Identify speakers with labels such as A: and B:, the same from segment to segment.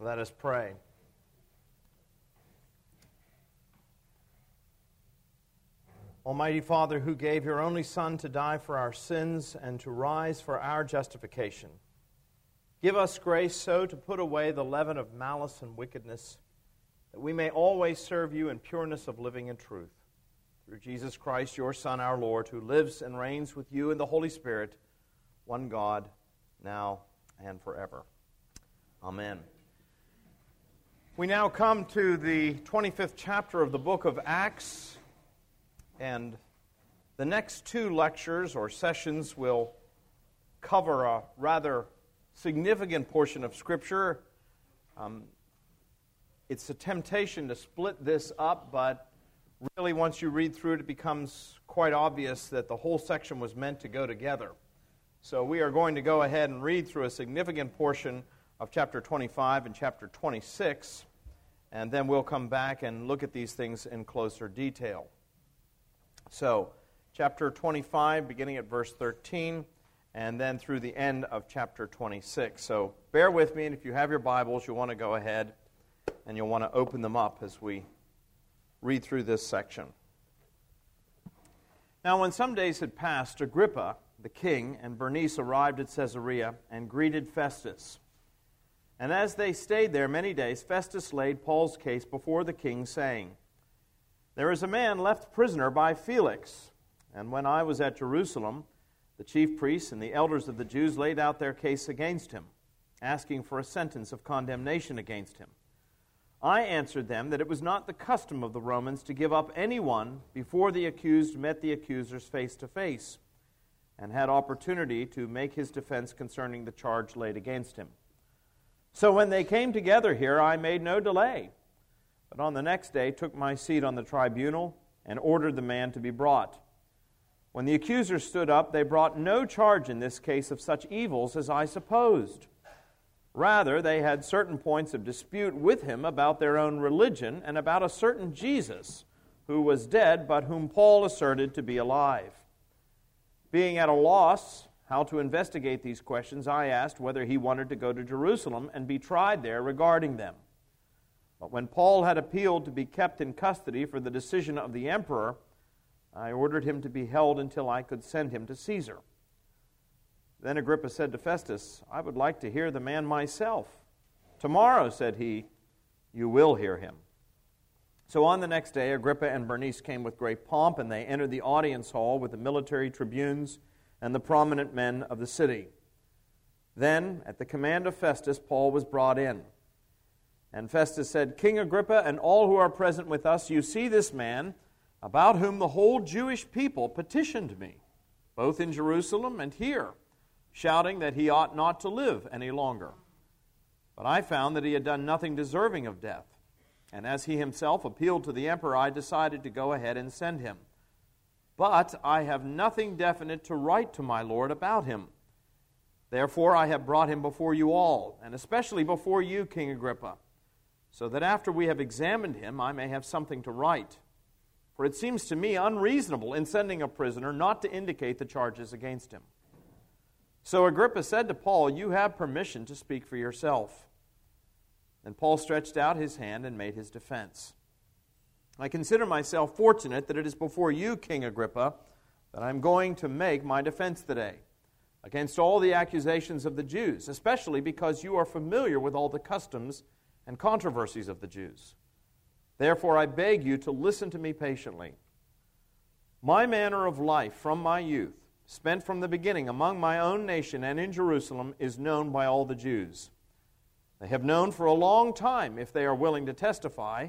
A: Let us pray. Almighty Father, who gave your only Son to die for our sins and to rise for our justification, give us grace so to put away the leaven of malice and wickedness, that we may always serve you in pureness of living and truth. Through Jesus Christ, your Son, our Lord, who lives and reigns with you in the Holy Spirit, one God, now and forever. Amen. We now come to the 25th chapter of the book of Acts. And the next two lectures or sessions will cover a rather significant portion of Scripture. Um, it's a temptation to split this up, but really, once you read through it, it becomes quite obvious that the whole section was meant to go together. So, we are going to go ahead and read through a significant portion of chapter 25 and chapter 26, and then we'll come back and look at these things in closer detail. So, chapter 25, beginning at verse 13, and then through the end of chapter 26. So, bear with me, and if you have your Bibles, you'll want to go ahead and you'll want to open them up as we read through this section. Now, when some days had passed, Agrippa, the king, and Bernice arrived at Caesarea and greeted Festus. And as they stayed there many days, Festus laid Paul's case before the king, saying, there is a man left prisoner by Felix. And when I was at Jerusalem, the chief priests and the elders of the Jews laid out their case against him, asking for a sentence of condemnation against him. I answered them that it was not the custom of the Romans to give up anyone before the accused met the accusers face to face and had opportunity to make his defense concerning the charge laid against him. So when they came together here, I made no delay but on the next day took my seat on the tribunal and ordered the man to be brought. When the accusers stood up, they brought no charge in this case of such evils as I supposed. Rather, they had certain points of dispute with him about their own religion and about a certain Jesus who was dead, but whom Paul asserted to be alive. Being at a loss how to investigate these questions, I asked whether he wanted to go to Jerusalem and be tried there regarding them. But when Paul had appealed to be kept in custody for the decision of the emperor, I ordered him to be held until I could send him to Caesar. Then Agrippa said to Festus, I would like to hear the man myself. Tomorrow, said he, you will hear him. So on the next day, Agrippa and Bernice came with great pomp, and they entered the audience hall with the military tribunes and the prominent men of the city. Then, at the command of Festus, Paul was brought in. And Festus said, King Agrippa and all who are present with us, you see this man about whom the whole Jewish people petitioned me, both in Jerusalem and here, shouting that he ought not to live any longer. But I found that he had done nothing deserving of death. And as he himself appealed to the emperor, I decided to go ahead and send him. But I have nothing definite to write to my Lord about him. Therefore, I have brought him before you all, and especially before you, King Agrippa so that after we have examined him, I may have something to write. For it seems to me unreasonable in sending a prisoner not to indicate the charges against him. So Agrippa said to Paul, You have permission to speak for yourself. And Paul stretched out his hand and made his defense. I consider myself fortunate that it is before you, King Agrippa, that I'm going to make my defense today against all the accusations of the Jews, especially because you are familiar with all the customs and controversies of the Jews. Therefore, I beg you to listen to me patiently. My manner of life from my youth, spent from the beginning among my own nation and in Jerusalem, is known by all the Jews. They have known for a long time, if they are willing to testify,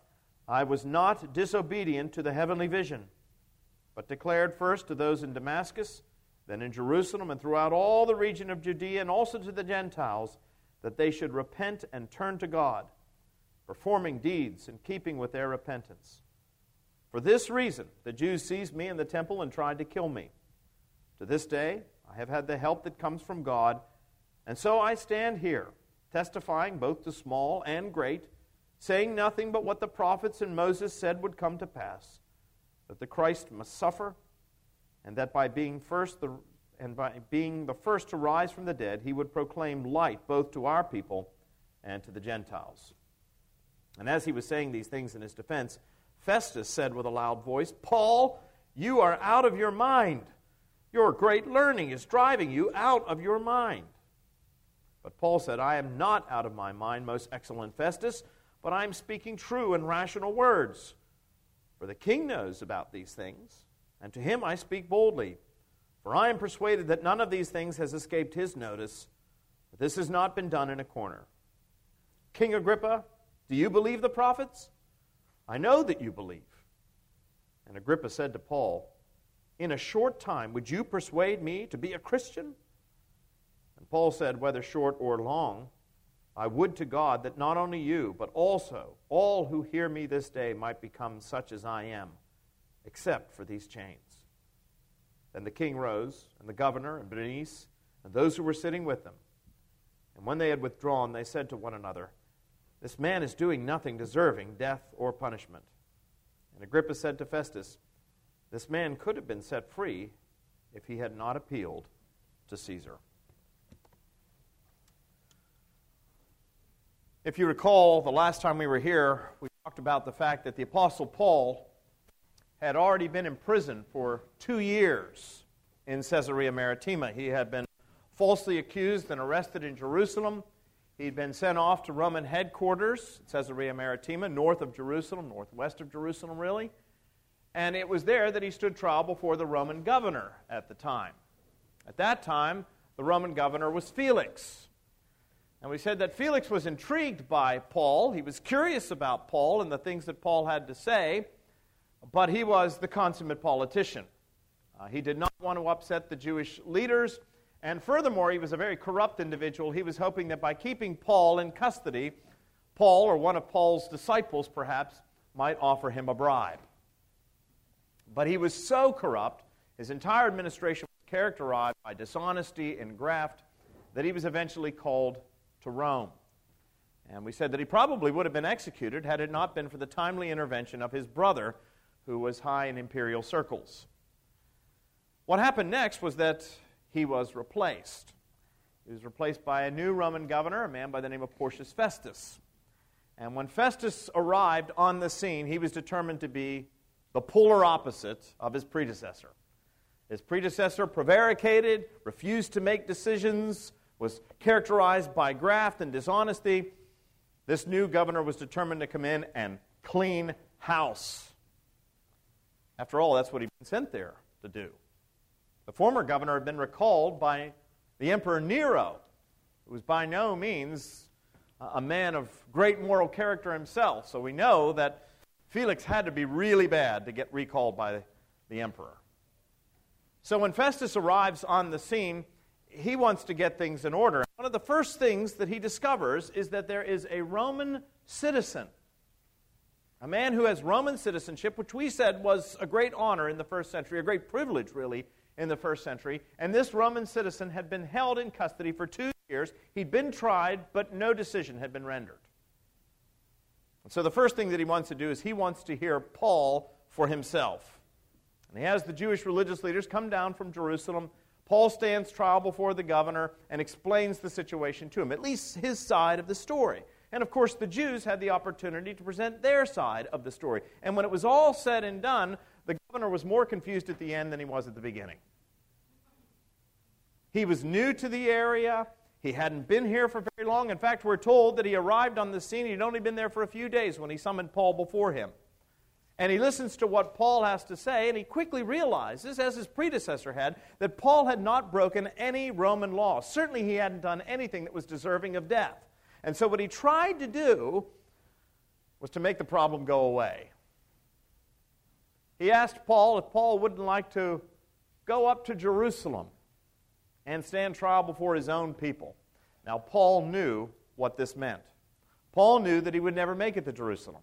A: I was not disobedient to the heavenly vision, but declared first to those in Damascus, then in Jerusalem, and throughout all the region of Judea, and also to the Gentiles, that they should repent and turn to God, performing deeds in keeping with their repentance. For this reason, the Jews seized me in the temple and tried to kill me. To this day, I have had the help that comes from God, and so I stand here, testifying both to small and great, saying nothing but what the prophets and Moses said would come to pass that the Christ must suffer, and that by being first the and by being the first to rise from the dead, he would proclaim light both to our people and to the Gentiles. And as he was saying these things in his defense, Festus said with a loud voice, Paul, you are out of your mind. Your great learning is driving you out of your mind. But Paul said, I am not out of my mind, most excellent Festus, but I am speaking true and rational words. For the king knows about these things, and to him I speak boldly. For I am persuaded that none of these things has escaped his notice, but this has not been done in a corner. King Agrippa, do you believe the prophets? I know that you believe. And Agrippa said to Paul, in a short time, would you persuade me to be a Christian? And Paul said, Whether short or long, I would to God that not only you, but also all who hear me this day might become such as I am, except for these chains. Then the king rose, and the governor, and Bernice, and those who were sitting with them. And when they had withdrawn, they said to one another, This man is doing nothing deserving death or punishment. And Agrippa said to Festus, this man could have been set free if he had not appealed to Caesar. If you recall, the last time we were here, we talked about the fact that the Apostle Paul had already been in prison for two years in Caesarea Maritima. He had been falsely accused and arrested in Jerusalem. He'd been sent off to Roman headquarters, Caesarea Maritima, north of Jerusalem, northwest of Jerusalem, really. And it was there that he stood trial before the Roman governor at the time. At that time, the Roman governor was Felix. And we said that Felix was intrigued by Paul. He was curious about Paul and the things that Paul had to say, but he was the consummate politician. Uh, he did not want to upset the Jewish leaders, and furthermore, he was a very corrupt individual. He was hoping that by keeping Paul in custody, Paul, or one of Paul's disciples perhaps, might offer him a bribe. But he was so corrupt, his entire administration was characterized by dishonesty and graft, that he was eventually called to Rome. And we said that he probably would have been executed had it not been for the timely intervention of his brother, who was high in imperial circles. What happened next was that he was replaced. He was replaced by a new Roman governor, a man by the name of Porcius Festus. And when Festus arrived on the scene, he was determined to be the polar opposite of his predecessor. His predecessor prevaricated, refused to make decisions, was characterized by graft and dishonesty. This new governor was determined to come in and clean house. After all, that's what he'd been sent there to do. The former governor had been recalled by the Emperor Nero, who was by no means a man of great moral character himself. So we know that Felix had to be really bad to get recalled by the emperor. So when Festus arrives on the scene, he wants to get things in order. One of the first things that he discovers is that there is a Roman citizen, a man who has Roman citizenship, which we said was a great honor in the first century, a great privilege, really, in the first century. And this Roman citizen had been held in custody for two years. He'd been tried, but no decision had been rendered. And so the first thing that he wants to do is he wants to hear Paul for himself. And he has the Jewish religious leaders come down from Jerusalem. Paul stands trial before the governor and explains the situation to him, at least his side of the story. And of course, the Jews had the opportunity to present their side of the story. And when it was all said and done, the governor was more confused at the end than he was at the beginning. He was new to the area. He hadn't been here for very long. In fact, we're told that he arrived on the scene. He'd only been there for a few days when he summoned Paul before him. And he listens to what Paul has to say, and he quickly realizes, as his predecessor had, that Paul had not broken any Roman law. Certainly, he hadn't done anything that was deserving of death. And so, what he tried to do was to make the problem go away. He asked Paul if Paul wouldn't like to go up to Jerusalem and stand trial before his own people. Now, Paul knew what this meant. Paul knew that he would never make it to Jerusalem.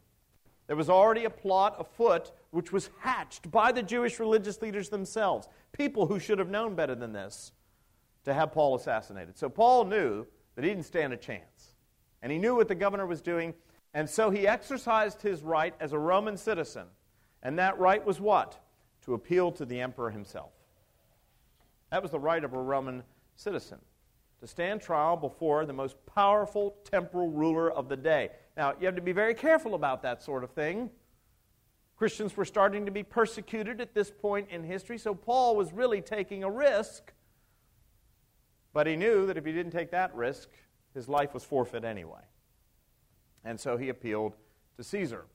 A: There was already a plot afoot which was hatched by the Jewish religious leaders themselves, people who should have known better than this, to have Paul assassinated. So Paul knew that he didn't stand a chance. And he knew what the governor was doing, and so he exercised his right as a Roman citizen. And that right was what? To appeal to the emperor himself. That was the right of a Roman citizen to stand trial before the most powerful temporal ruler of the day. Now, you have to be very careful about that sort of thing. Christians were starting to be persecuted at this point in history, so Paul was really taking a risk. But he knew that if he didn't take that risk, his life was forfeit anyway. And so he appealed to Caesar.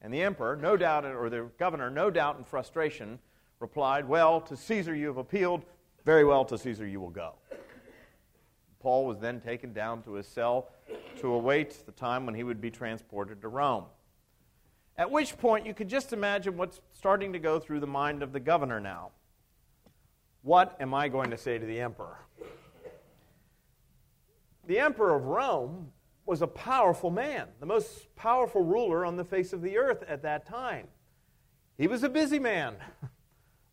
A: And the emperor, no doubt, or the governor, no doubt in frustration, replied, Well, to Caesar you have appealed. Very well, to Caesar you will go. Paul was then taken down to his cell to await the time when he would be transported to Rome. At which point, you can just imagine what's starting to go through the mind of the governor now. What am I going to say to the emperor? The emperor of Rome was a powerful man, the most powerful ruler on the face of the earth at that time. He was a busy man.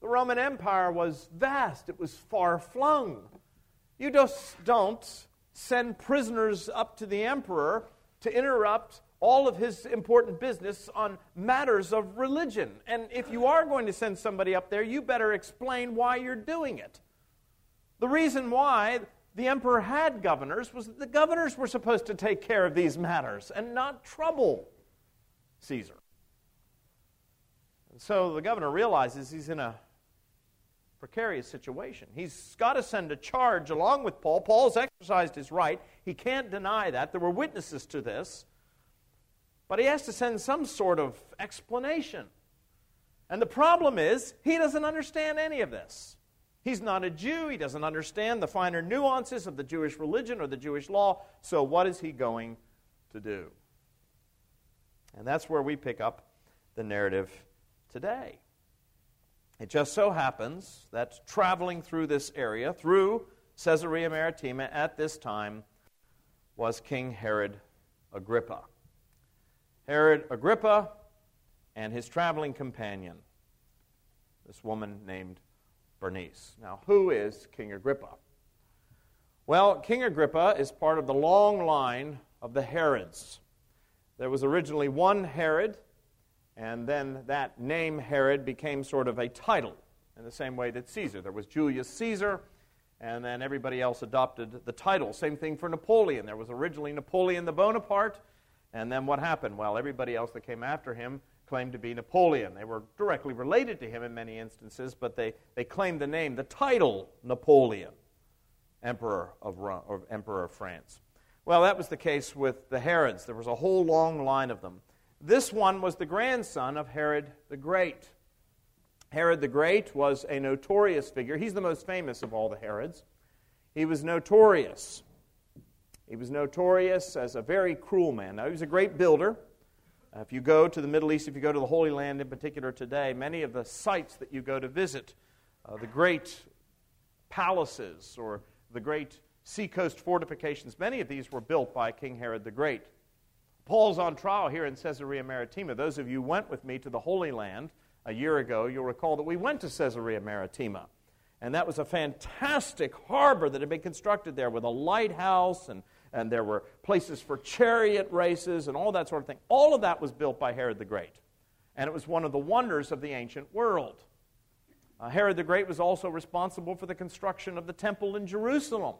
A: The Roman Empire was vast, it was far flung. You just don't send prisoners up to the emperor to interrupt all of his important business on matters of religion. And if you are going to send somebody up there, you better explain why you're doing it. The reason why the emperor had governors was that the governors were supposed to take care of these matters and not trouble Caesar. And so the governor realizes he's in a precarious situation. He's got to send a charge along with Paul. Paul's exercised his right. He can't deny that. There were witnesses to this. But he has to send some sort of explanation. And the problem is, he doesn't understand any of this. He's not a Jew. He doesn't understand the finer nuances of the Jewish religion or the Jewish law. So, what is he going to do? And that's where we pick up the narrative today. It just so happens that traveling through this area, through Caesarea Maritima at this time, was King Herod Agrippa. Herod Agrippa and his traveling companion, this woman named Bernice. Now, who is King Agrippa? Well, King Agrippa is part of the long line of the Herods. There was originally one Herod and then that name Herod became sort of a title in the same way that Caesar. There was Julius Caesar, and then everybody else adopted the title. Same thing for Napoleon. There was originally Napoleon the Bonaparte, and then what happened? Well, everybody else that came after him claimed to be Napoleon. They were directly related to him in many instances, but they, they claimed the name, the title Napoleon, Emperor of, Rome, or Emperor of France. Well, that was the case with the Herods. There was a whole long line of them. This one was the grandson of Herod the Great. Herod the Great was a notorious figure. He's the most famous of all the Herods. He was notorious. He was notorious as a very cruel man. Now, he was a great builder. Uh, if you go to the Middle East, if you go to the Holy Land in particular today, many of the sites that you go to visit uh, the great palaces or the great seacoast fortifications, many of these were built by King Herod the Great. Paul's on trial here in Caesarea Maritima. Those of you who went with me to the Holy Land a year ago, you'll recall that we went to Caesarea Maritima. And that was a fantastic harbor that had been constructed there with a lighthouse, and, and there were places for chariot races and all that sort of thing. All of that was built by Herod the Great. And it was one of the wonders of the ancient world. Uh, Herod the Great was also responsible for the construction of the temple in Jerusalem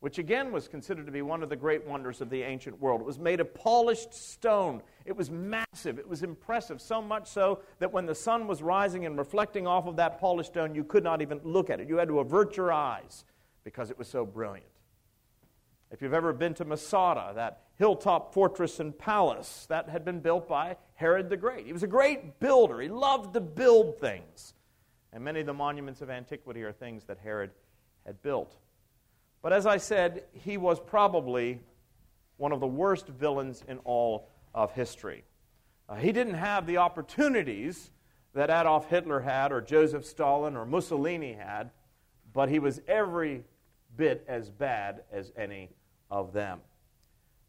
A: which again was considered to be one of the great wonders of the ancient world. It was made of polished stone. It was massive. It was impressive, so much so that when the sun was rising and reflecting off of that polished stone, you could not even look at it. You had to avert your eyes because it was so brilliant. If you've ever been to Masada, that hilltop fortress and palace, that had been built by Herod the Great. He was a great builder. He loved to build things. And many of the monuments of antiquity are things that Herod had built. But as I said, he was probably one of the worst villains in all of history. Uh, he didn't have the opportunities that Adolf Hitler had, or Joseph Stalin, or Mussolini had, but he was every bit as bad as any of them.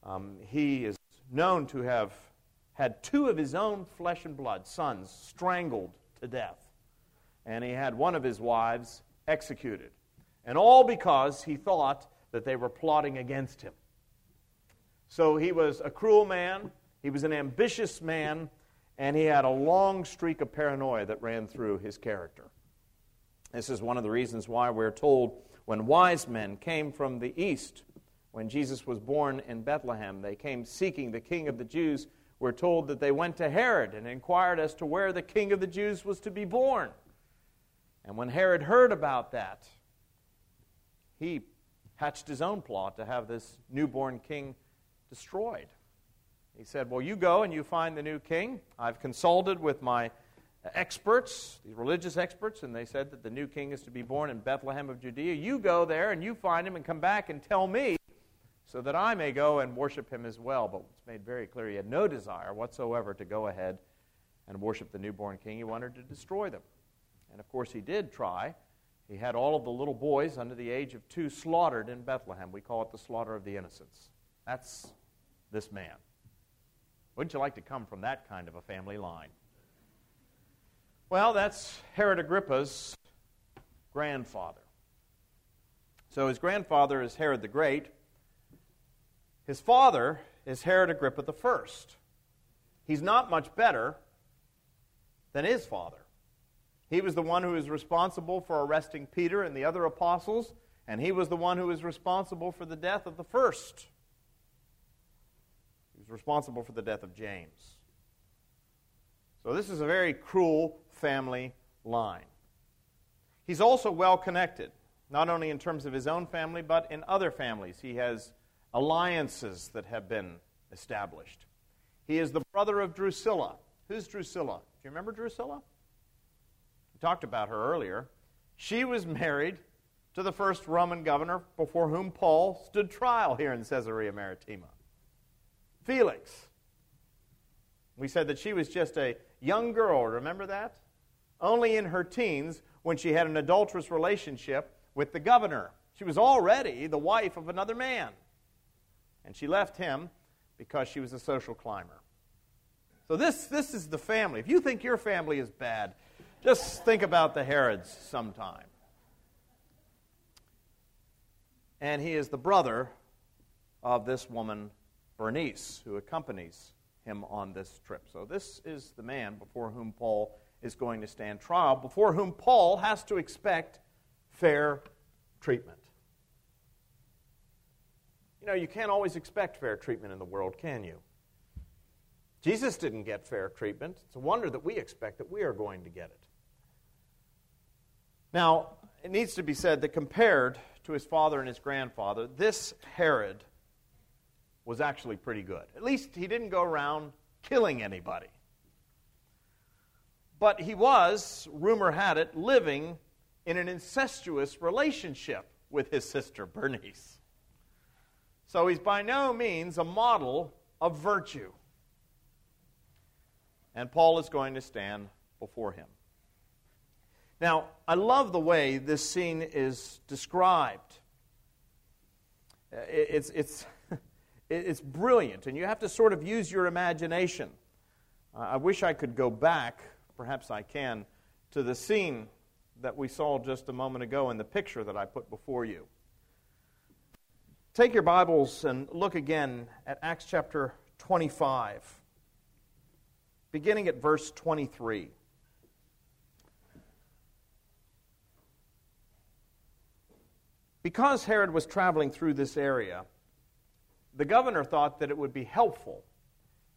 A: Um, he is known to have had two of his own flesh and blood sons strangled to death, and he had one of his wives executed. And all because he thought that they were plotting against him. So he was a cruel man, he was an ambitious man, and he had a long streak of paranoia that ran through his character. This is one of the reasons why we're told when wise men came from the east, when Jesus was born in Bethlehem, they came seeking the king of the Jews. We're told that they went to Herod and inquired as to where the king of the Jews was to be born. And when Herod heard about that, he hatched his own plot to have this newborn king destroyed. He said, Well, you go and you find the new king. I've consulted with my experts, these religious experts, and they said that the new king is to be born in Bethlehem of Judea. You go there and you find him and come back and tell me so that I may go and worship him as well. But it's made very clear he had no desire whatsoever to go ahead and worship the newborn king. He wanted to destroy them. And of course, he did try. He had all of the little boys under the age of two slaughtered in Bethlehem. We call it the slaughter of the innocents. That's this man. Wouldn't you like to come from that kind of a family line? Well, that's Herod Agrippa's grandfather. So his grandfather is Herod the Great. His father is Herod Agrippa the First. He's not much better than his father. He was the one who was responsible for arresting Peter and the other apostles, and he was the one who was responsible for the death of the first. He was responsible for the death of James. So this is a very cruel family line. He's also well connected, not only in terms of his own family, but in other families. He has alliances that have been established. He is the brother of Drusilla. Who's Drusilla? Do you remember Drusilla? We talked about her earlier. She was married to the first Roman governor before whom Paul stood trial here in Caesarea Maritima, Felix. We said that she was just a young girl, remember that? Only in her teens when she had an adulterous relationship with the governor. She was already the wife of another man. And she left him because she was a social climber. So, this, this is the family. If you think your family is bad, just think about the Herods sometime. And he is the brother of this woman, Bernice, who accompanies him on this trip. So, this is the man before whom Paul is going to stand trial, before whom Paul has to expect fair treatment. You know, you can't always expect fair treatment in the world, can you? Jesus didn't get fair treatment. It's a wonder that we expect that we are going to get it. Now, it needs to be said that compared to his father and his grandfather, this Herod was actually pretty good. At least he didn't go around killing anybody. But he was, rumor had it, living in an incestuous relationship with his sister Bernice. So he's by no means a model of virtue. And Paul is going to stand before him. Now, I love the way this scene is described. Uh, it's, it's, it's brilliant, and you have to sort of use your imagination. I wish I could go back, perhaps I can, to the scene that we saw just a moment ago in the picture that I put before you. Take your Bibles and look again at Acts chapter 25, beginning at verse 23. Because Herod was traveling through this area, the governor thought that it would be helpful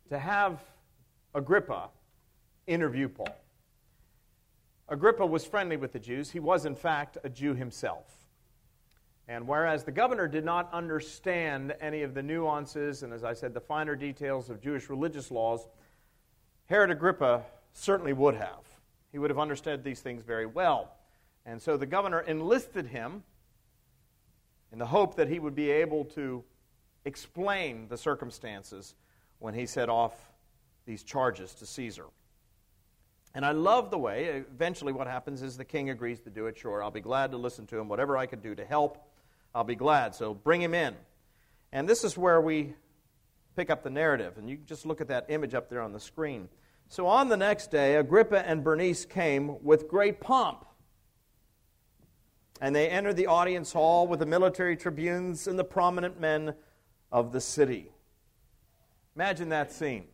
A: to have Agrippa interview Paul. Agrippa was friendly with the Jews. He was, in fact, a Jew himself. And whereas the governor did not understand any of the nuances and, as I said, the finer details of Jewish religious laws, Herod Agrippa certainly would have. He would have understood these things very well. And so the governor enlisted him in the hope that he would be able to explain the circumstances when he set off these charges to Caesar. And I love the way, eventually, what happens is the king agrees to do it. Sure, I'll be glad to listen to him. Whatever I could do to help, I'll be glad. So bring him in. And this is where we pick up the narrative. And you just look at that image up there on the screen. So on the next day, Agrippa and Bernice came with great pomp. And they entered the audience hall with the military tribunes and the prominent men of the city. Imagine that scene.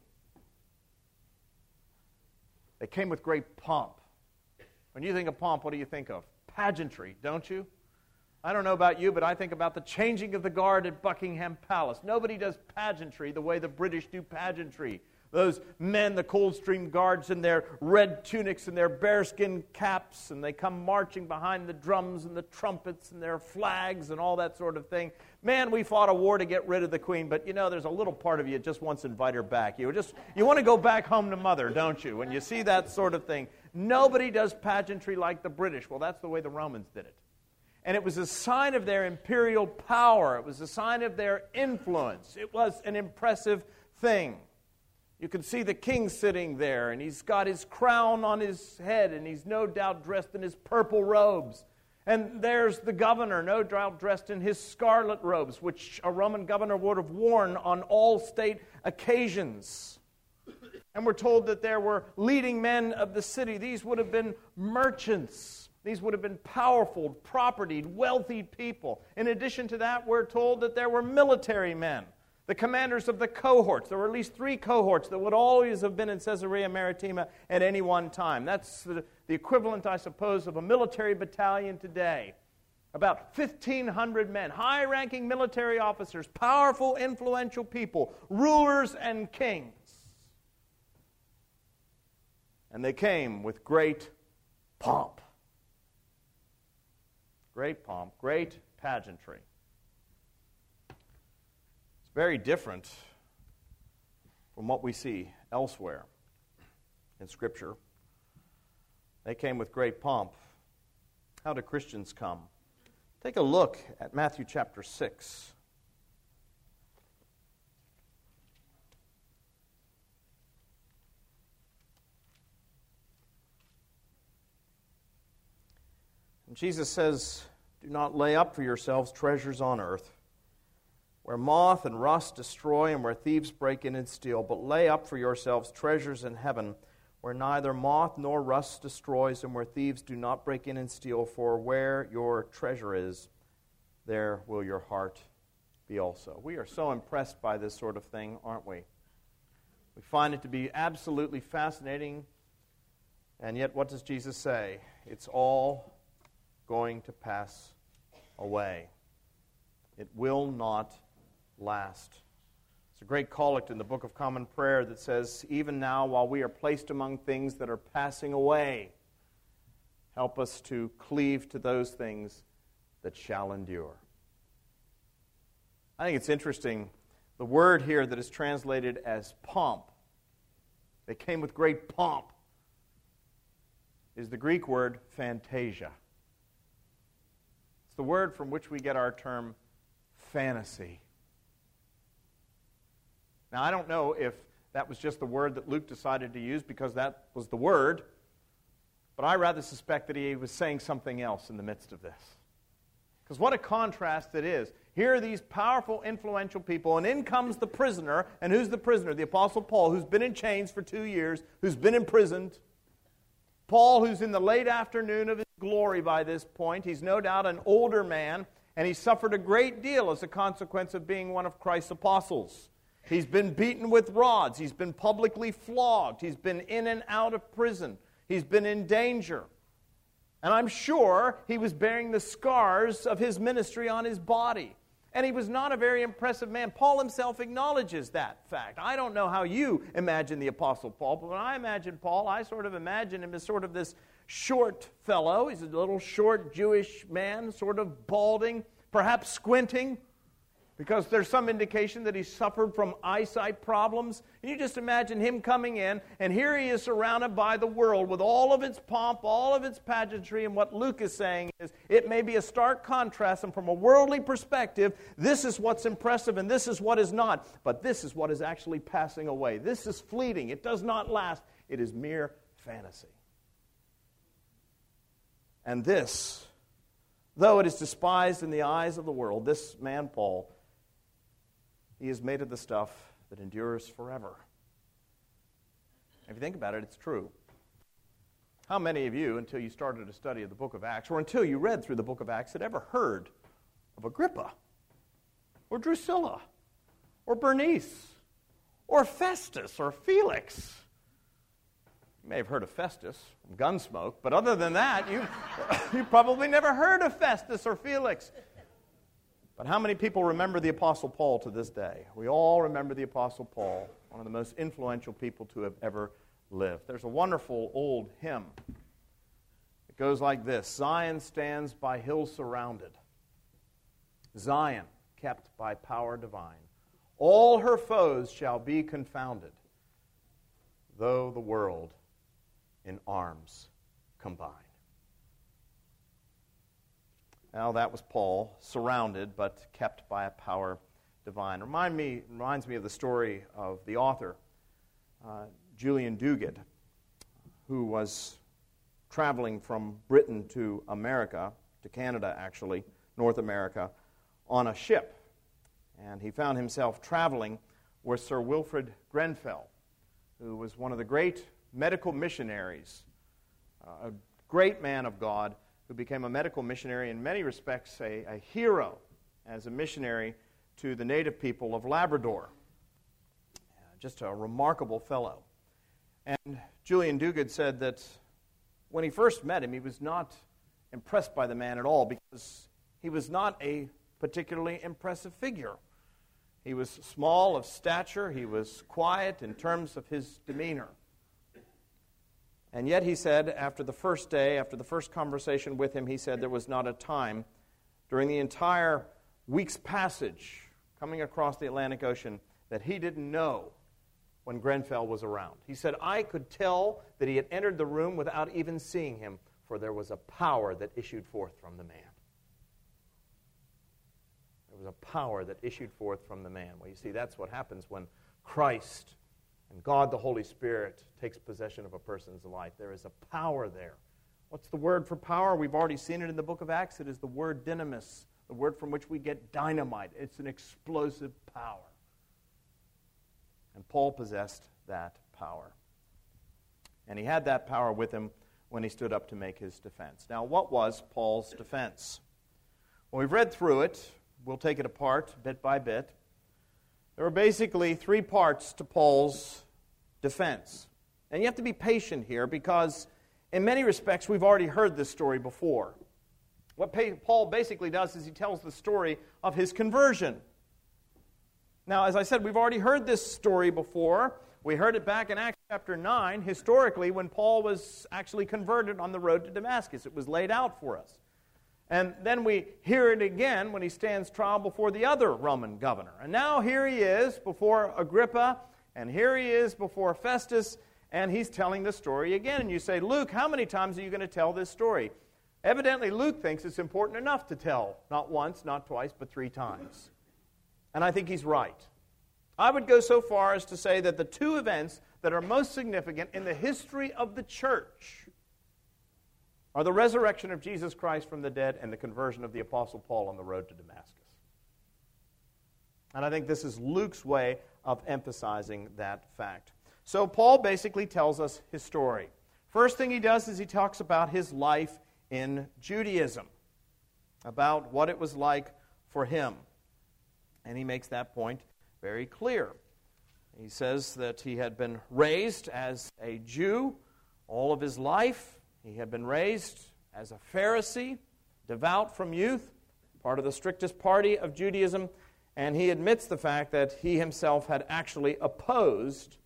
A: They came with great pomp. When you think of pomp, what do you think of? Pageantry, don't you? I don't know about you, but I think about the changing of the guard at Buckingham Palace. Nobody does pageantry the way the British do pageantry. Those men, the Coldstream Guards, in their red tunics and their bearskin caps, and they come marching behind the drums and the trumpets and their flags and all that sort of thing. Man, we fought a war to get rid of the queen, but you know, there's a little part of you that just wants to invite her back. You just you want to go back home to mother, don't you? When you see that sort of thing, nobody does pageantry like the British. Well, that's the way the Romans did it. And it was a sign of their imperial power. It was a sign of their influence. It was an impressive thing. You can see the king sitting there, and he's got his crown on his head, and he's no doubt dressed in his purple robes. And there's the governor, no doubt dressed in his scarlet robes, which a Roman governor would have worn on all state occasions. And we're told that there were leading men of the city. These would have been merchants. These would have been powerful, propertied, wealthy people. In addition to that, we're told that there were military men the commanders of the cohorts. There were at least three cohorts that would always have been in Caesarea Maritima at any one time. That's the, the equivalent, I suppose, of a military battalion today. About 1,500 men, high ranking military officers, powerful, influential people, rulers and kings. And they came with great pomp. Great pomp, great pageantry very different from what we see elsewhere in Scripture. They came with great pomp. How do Christians come? Take a look at Matthew chapter 6. And Jesus says, Do not lay up for yourselves treasures on earth where moth and rust destroy and where thieves break in and steal, but lay up for yourselves treasures in heaven, where neither moth nor rust destroys and where thieves do not break in and steal, for where your treasure is, there will your heart be also. We are so impressed by this sort of thing, aren't we? We find it to be absolutely fascinating. And yet, what does Jesus say? It's all going to pass away. It will not last. It's a great collect in the Book of Common Prayer that says, Even now, while we are placed among things that are passing away, help us to cleave to those things that shall endure. I think it's interesting. The word here that is translated as pomp, they came with great pomp, is the Greek word fantasia. It's the word from which we get our term fantasy. Now, I don't know if that was just the word that Luke decided to use because that was the word, But I rather suspect that he was saying something else in the midst of this. Because what a contrast it is. Here are these powerful, influential people, and in comes the prisoner. And who's the prisoner? The Apostle Paul, who's been in chains for two years, who's been imprisoned. Paul, who's in the late afternoon of his glory by this point. He's no doubt an older man, and he suffered a great deal as a consequence of being one of Christ's apostles. He's been beaten with rods, he's been publicly flogged, he's been in and out of prison, he's been in danger. And I'm sure he was bearing the scars of his ministry on his body. And he was not a very impressive man. Paul himself acknowledges that fact. I don't know how you imagine the Apostle Paul, but when I imagine Paul, I sort of imagine him as sort of this short fellow. He's a little short Jewish man, sort of balding, perhaps squinting, because there's some indication that he suffered from eyesight problems. And you just imagine him coming in, and here he is surrounded by the world with all of its pomp, all of its pageantry. And what Luke is saying is it may be a stark contrast, and from a worldly perspective, this is what's impressive and this is what is not. But this is what is actually passing away. This is fleeting, it does not last, it is mere fantasy. And this, though it is despised in the eyes of the world, this man, Paul, he is made of the stuff that endures forever. If you think about it, it's true. How many of you, until you started a study of the book of Acts, or until you read through the book of Acts, had ever heard of Agrippa, or Drusilla, or Bernice, or Festus, or Felix? You may have heard of Festus from Gunsmoke, but other than that, you, you probably never heard of Festus or Felix. But how many people remember the Apostle Paul to this day? We all remember the Apostle Paul, one of the most influential people to have ever lived. There's a wonderful old hymn. It goes like this Zion stands by hills surrounded, Zion kept by power divine. All her foes shall be confounded, though the world in arms combine. Now, that was Paul, surrounded but kept by a power divine. Remind me, reminds me of the story of the author, uh, Julian Duguid, who was traveling from Britain to America, to Canada actually, North America, on a ship. And he found himself traveling with Sir Wilfrid Grenfell, who was one of the great medical missionaries, uh, a great man of God who became a medical missionary, in many respects, a, a hero as a missionary to the native people of Labrador. Uh, just a remarkable fellow. And Julian Duguid said that when he first met him, he was not impressed by the man at all because he was not a particularly impressive figure. He was small of stature, he was quiet in terms of his demeanor. And yet, he said, after the first day, after the first conversation with him, he said there was not a time during the entire week's passage coming across the Atlantic Ocean that he didn't know when Grenfell was around. He said, I could tell that he had entered the room without even seeing him, for there was a power that issued forth from the man. There was a power that issued forth from the man. Well, you see, that's what happens when Christ and God the Holy Spirit takes possession of a person's life. There is a power there. What's the word for power? We've already seen it in the book of Acts. It is the word dynamis, the word from which we get dynamite. It's an explosive power. And Paul possessed that power. And he had that power with him when he stood up to make his defense. Now, what was Paul's defense? Well, we've read through it. We'll take it apart bit by bit. There are basically three parts to Paul's defense. And you have to be patient here because, in many respects, we've already heard this story before. What Paul basically does is he tells the story of his conversion. Now, as I said, we've already heard this story before. We heard it back in Acts chapter 9, historically, when Paul was actually converted on the road to Damascus. It was laid out for us. And then we hear it again when he stands trial before the other Roman governor. And now here he is before Agrippa, and here he is before Festus, and he's telling the story again. And you say, Luke, how many times are you going to tell this story? Evidently, Luke thinks it's important enough to tell, not once, not twice, but three times. And I think he's right. I would go so far as to say that the two events that are most significant in the history of the church are the resurrection of Jesus Christ from the dead and the conversion of the Apostle Paul on the road to Damascus. And I think this is Luke's way of emphasizing that fact. So Paul basically tells us his story. First thing he does is he talks about his life in Judaism, about what it was like for him. And he makes that point very clear. He says that he had been raised as a Jew all of his life. He had been raised as a Pharisee, devout from youth, part of the strictest party of Judaism, and he admits the fact that he himself had actually opposed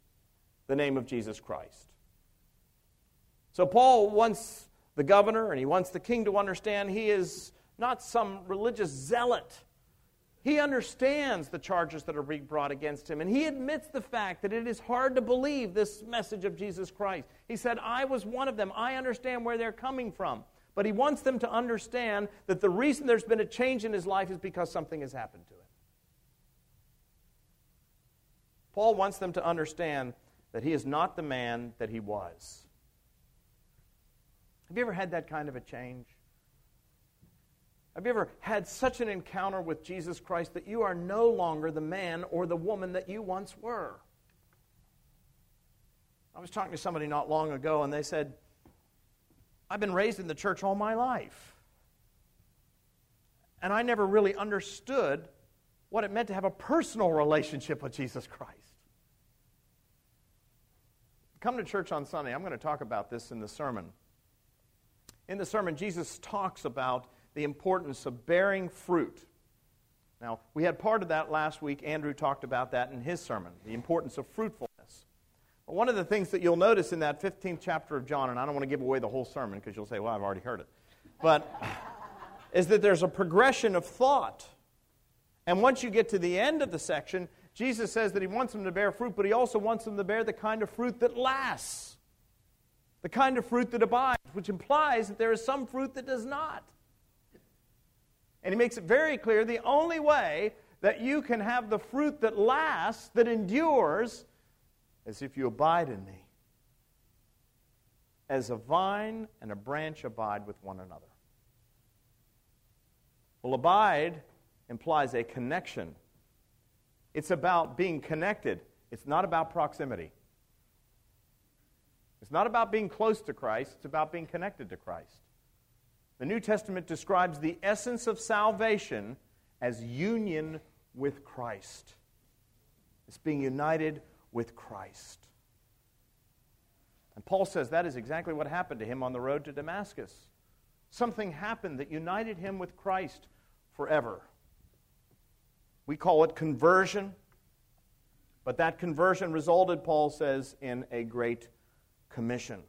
A: the name of Jesus Christ. So Paul wants the governor and he wants the king to understand he is not some religious zealot. He understands the charges that are being brought against him, and he admits the fact that it is hard to believe this message of Jesus Christ. He said, I was one of them. I understand where they're coming from. But he wants them to understand that the reason there's been a change in his life is because something has happened to him. Paul wants them to understand that he is not the man that he was. Have you ever had that kind of a change? Have you ever had such an encounter with Jesus Christ that you are no longer the man or the woman that you once were? I was talking to somebody not long ago, and they said, I've been raised in the church all my life. And I never really understood what it meant to have a personal relationship with Jesus Christ. Come to church on Sunday. I'm going to talk about this in the sermon. In the sermon, Jesus talks about the importance of bearing fruit. Now, we had part of that last week. Andrew talked about that in his sermon, the importance of fruitfulness. But one of the things that you'll notice in that 15th chapter of John, and I don't want to give away the whole sermon because you'll say, well, I've already heard it, but is that there's a progression of thought. And once you get to the end of the section, Jesus says that he wants them to bear fruit, but he also wants them to bear the kind of fruit that lasts, the kind of fruit that abides, which implies that there is some fruit that does not. And he makes it very clear the only way that you can have the fruit that lasts, that endures, is if you abide in me. As a vine and a branch abide with one another. Well, abide implies a connection. It's about being connected, it's not about proximity. It's not about being close to Christ, it's about being connected to Christ. The New Testament describes the essence of salvation as union with Christ. It's being united with Christ. And Paul says that is exactly what happened to him on the road to Damascus. Something happened that united him with Christ forever. We call it conversion, but that conversion resulted, Paul says, in a great commission.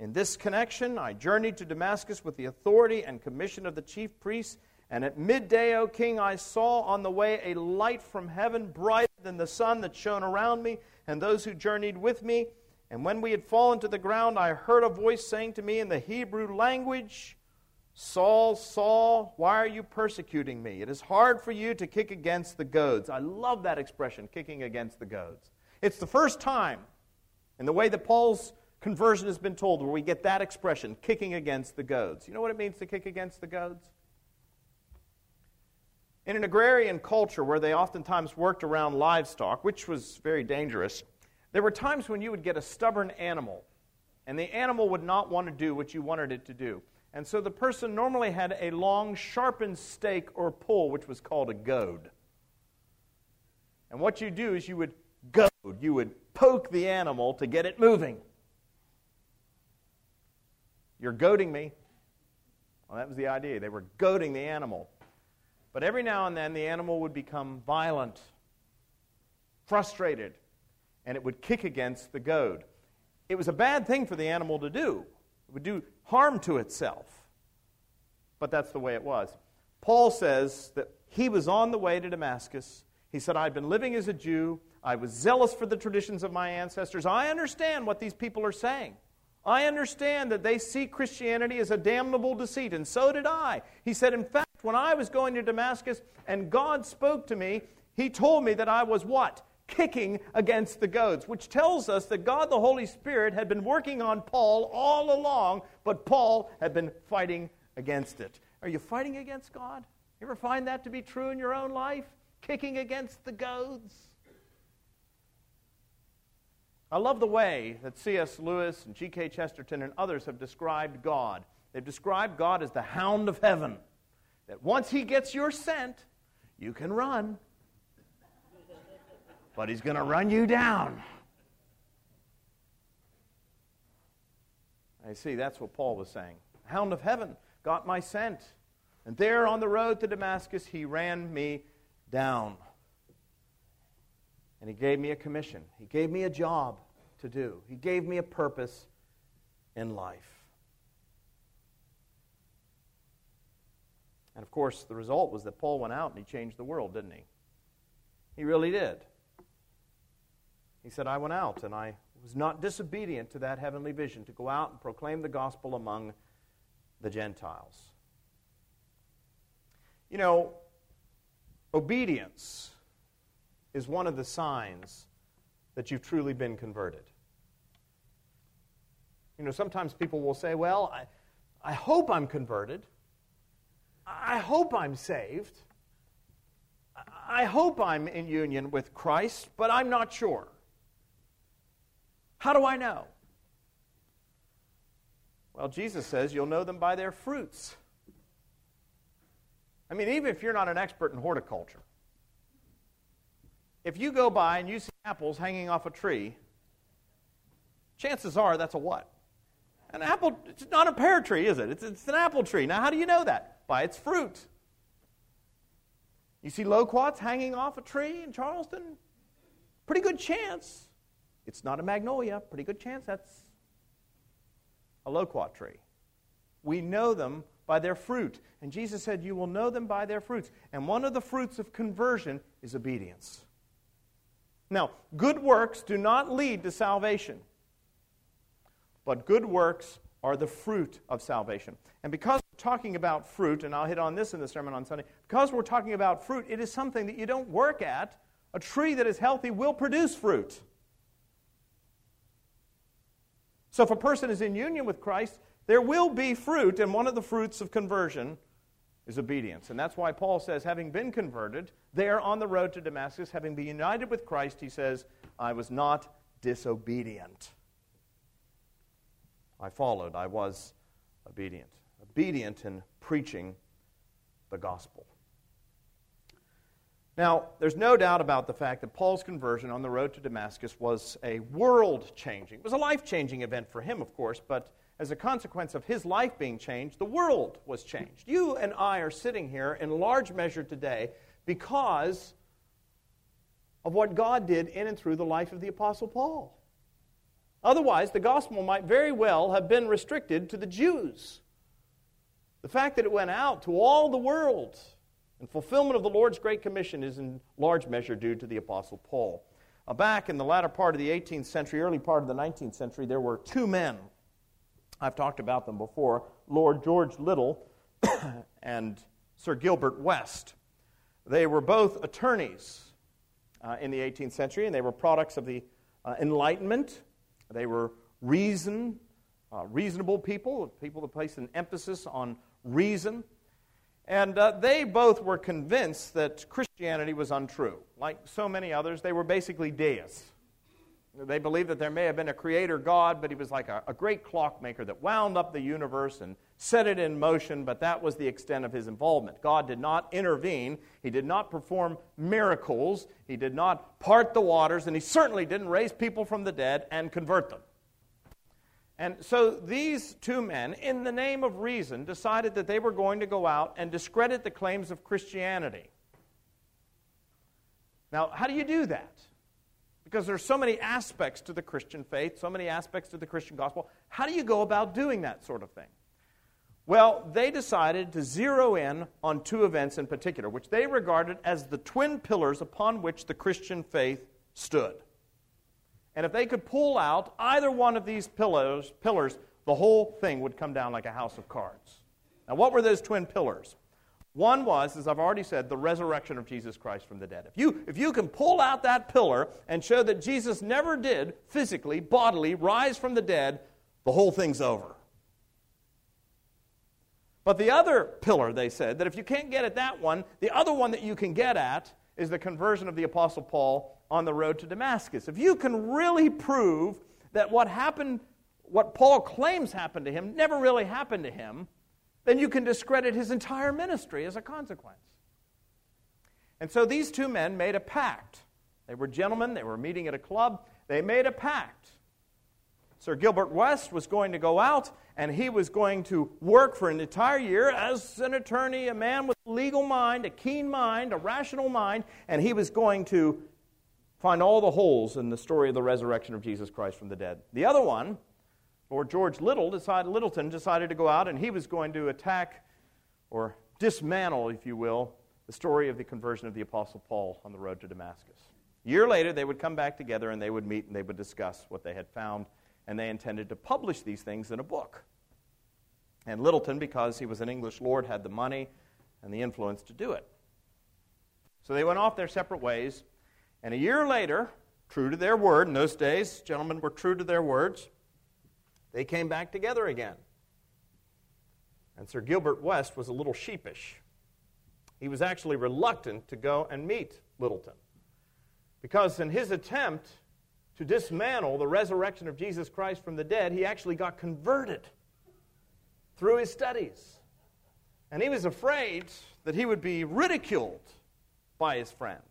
A: In this connection, I journeyed to Damascus with the authority and commission of the chief priests. And at midday, O king, I saw on the way a light from heaven, brighter than the sun that shone around me and those who journeyed with me. And when we had fallen to the ground, I heard a voice saying to me in the Hebrew language, Saul, Saul, why are you persecuting me? It is hard for you to kick against the goads. I love that expression, kicking against the goads. It's the first time in the way that Paul's conversion has been told where we get that expression, kicking against the goads. You know what it means to kick against the goads? In an agrarian culture where they oftentimes worked around livestock, which was very dangerous, there were times when you would get a stubborn animal, and the animal would not want to do what you wanted it to do. And so the person normally had a long, sharpened stake or pole, which was called a goad. And what you do is you would goad, you would poke the animal to get it moving. You're goading me. Well, that was the idea. They were goading the animal. But every now and then, the animal would become violent, frustrated, and it would kick against the goad. It was a bad thing for the animal to do, it would do harm to itself. But that's the way it was. Paul says that he was on the way to Damascus. He said, I'd been living as a Jew. I was zealous for the traditions of my ancestors. I understand what these people are saying. I understand that they see Christianity as a damnable deceit, and so did I. He said, In fact, when I was going to Damascus and God spoke to me, He told me that I was what? Kicking against the goads, which tells us that God the Holy Spirit had been working on Paul all along, but Paul had been fighting against it. Are you fighting against God? You ever find that to be true in your own life? Kicking against the goads? I love the way that C.S. Lewis and G.K. Chesterton and others have described God. They've described God as the hound of heaven. That once he gets your scent, you can run. But he's going to run you down. I see, that's what Paul was saying. Hound of heaven got my scent. And there on the road to Damascus, he ran me down. And he gave me a commission. He gave me a job to do. He gave me a purpose in life. And of course, the result was that Paul went out and he changed the world, didn't he? He really did. He said, I went out and I was not disobedient to that heavenly vision to go out and proclaim the gospel among the Gentiles. You know, obedience is one of the signs that you've truly been converted. You know, sometimes people will say, Well, I, I hope I'm converted. I hope I'm saved. I hope I'm in union with Christ, but I'm not sure. How do I know? Well, Jesus says you'll know them by their fruits. I mean, even if you're not an expert in horticulture, if you go by and you see apples hanging off a tree, chances are that's a what? An apple, it's not a pear tree, is it? It's, it's an apple tree. Now, how do you know that? By its fruit. You see loquats hanging off a tree in Charleston? Pretty good chance. It's not a magnolia. Pretty good chance that's a loquat tree. We know them by their fruit. And Jesus said, You will know them by their fruits. And one of the fruits of conversion is obedience. Now, good works do not lead to salvation, but good works are the fruit of salvation. And because we're talking about fruit, and I'll hit on this in the sermon on Sunday, because we're talking about fruit, it is something that you don't work at. A tree that is healthy will produce fruit. So if a person is in union with Christ, there will be fruit, and one of the fruits of conversion is obedience. And that's why Paul says, having been converted, there on the road to Damascus, having been united with Christ, he says, I was not disobedient. I followed, I was obedient. Obedient in preaching the gospel. Now, there's no doubt about the fact that Paul's conversion on the road to Damascus was a world changing. It was a life changing event for him, of course, but as a consequence of his life being changed, the world was changed. You and I are sitting here in large measure today because of what God did in and through the life of the Apostle Paul. Otherwise, the gospel might very well have been restricted to the Jews. The fact that it went out to all the world and fulfillment of the Lord's Great Commission is in large measure due to the Apostle Paul. Uh, back in the latter part of the 18th century, early part of the 19th century, there were two men I've talked about them before Lord George Little and Sir Gilbert West. They were both attorneys uh, in the 18th century, and they were products of the uh, Enlightenment. They were reason, uh, reasonable people, people that placed an emphasis on reason. And uh, they both were convinced that Christianity was untrue. Like so many others, they were basically deists. They believed that there may have been a creator God, but he was like a, a, great clockmaker that wound up the universe and set it in motion, but that was the extent of his involvement. God did not intervene, he did not perform miracles, he did not part the waters, and he certainly didn't raise people from the dead and convert them. And so these two men, in the name of reason, decided that they were going to go out and discredit the claims of Christianity. Now, how do you do that? Because there's so many aspects to the Christian faith, so many aspects to the Christian gospel. How do you go about doing that sort of thing? Well, they decided to zero in on two events in particular, which they regarded as the twin pillars upon which the Christian faith stood. And if they could pull out either one of these pillars, pillars, the whole thing would come down like a house of cards. Now, what were those twin pillars? One was, as I've already said, the resurrection of Jesus Christ from the dead. If you, if you can pull out that pillar and show that Jesus never did physically, bodily rise from the dead, the whole thing's over. But the other pillar, they said, that if you can't get at that one, the other one that you can get at is the conversion of the Apostle Paul on the road to Damascus. If you can really prove that what happened, what Paul claims happened to him, never really happened to him, then you can discredit his entire ministry as a consequence. And so these two men made a pact. They were gentlemen, they were meeting at a club, they made a pact. Sir Gilbert West was going to go out and he was going to work for an entire year as an attorney, a man with a legal mind, a keen mind, a rational mind, and he was going to find all the holes in the story of the resurrection of Jesus Christ from the dead. The other one, Lord George Little decided, Lyttelton decided to go out and he was going to attack or dismantle, if you will, the story of the conversion of the Apostle Paul on the road to Damascus. A year later, they would come back together and they would meet and they would discuss what they had found and they intended to publish these things in a book. And Lyttelton, because he was an English lord, had the money and the influence to do it. So they went off their separate ways, and a year later, true to their word, in those days, gentlemen were true to their words, they came back together again. And Sir Gilbert West was a little sheepish. He was actually reluctant to go and meet Lyttelton. Because in his attempt to dismantle the resurrection of Jesus Christ from the dead, he actually got converted through his studies. And he was afraid that he would be ridiculed by his friend.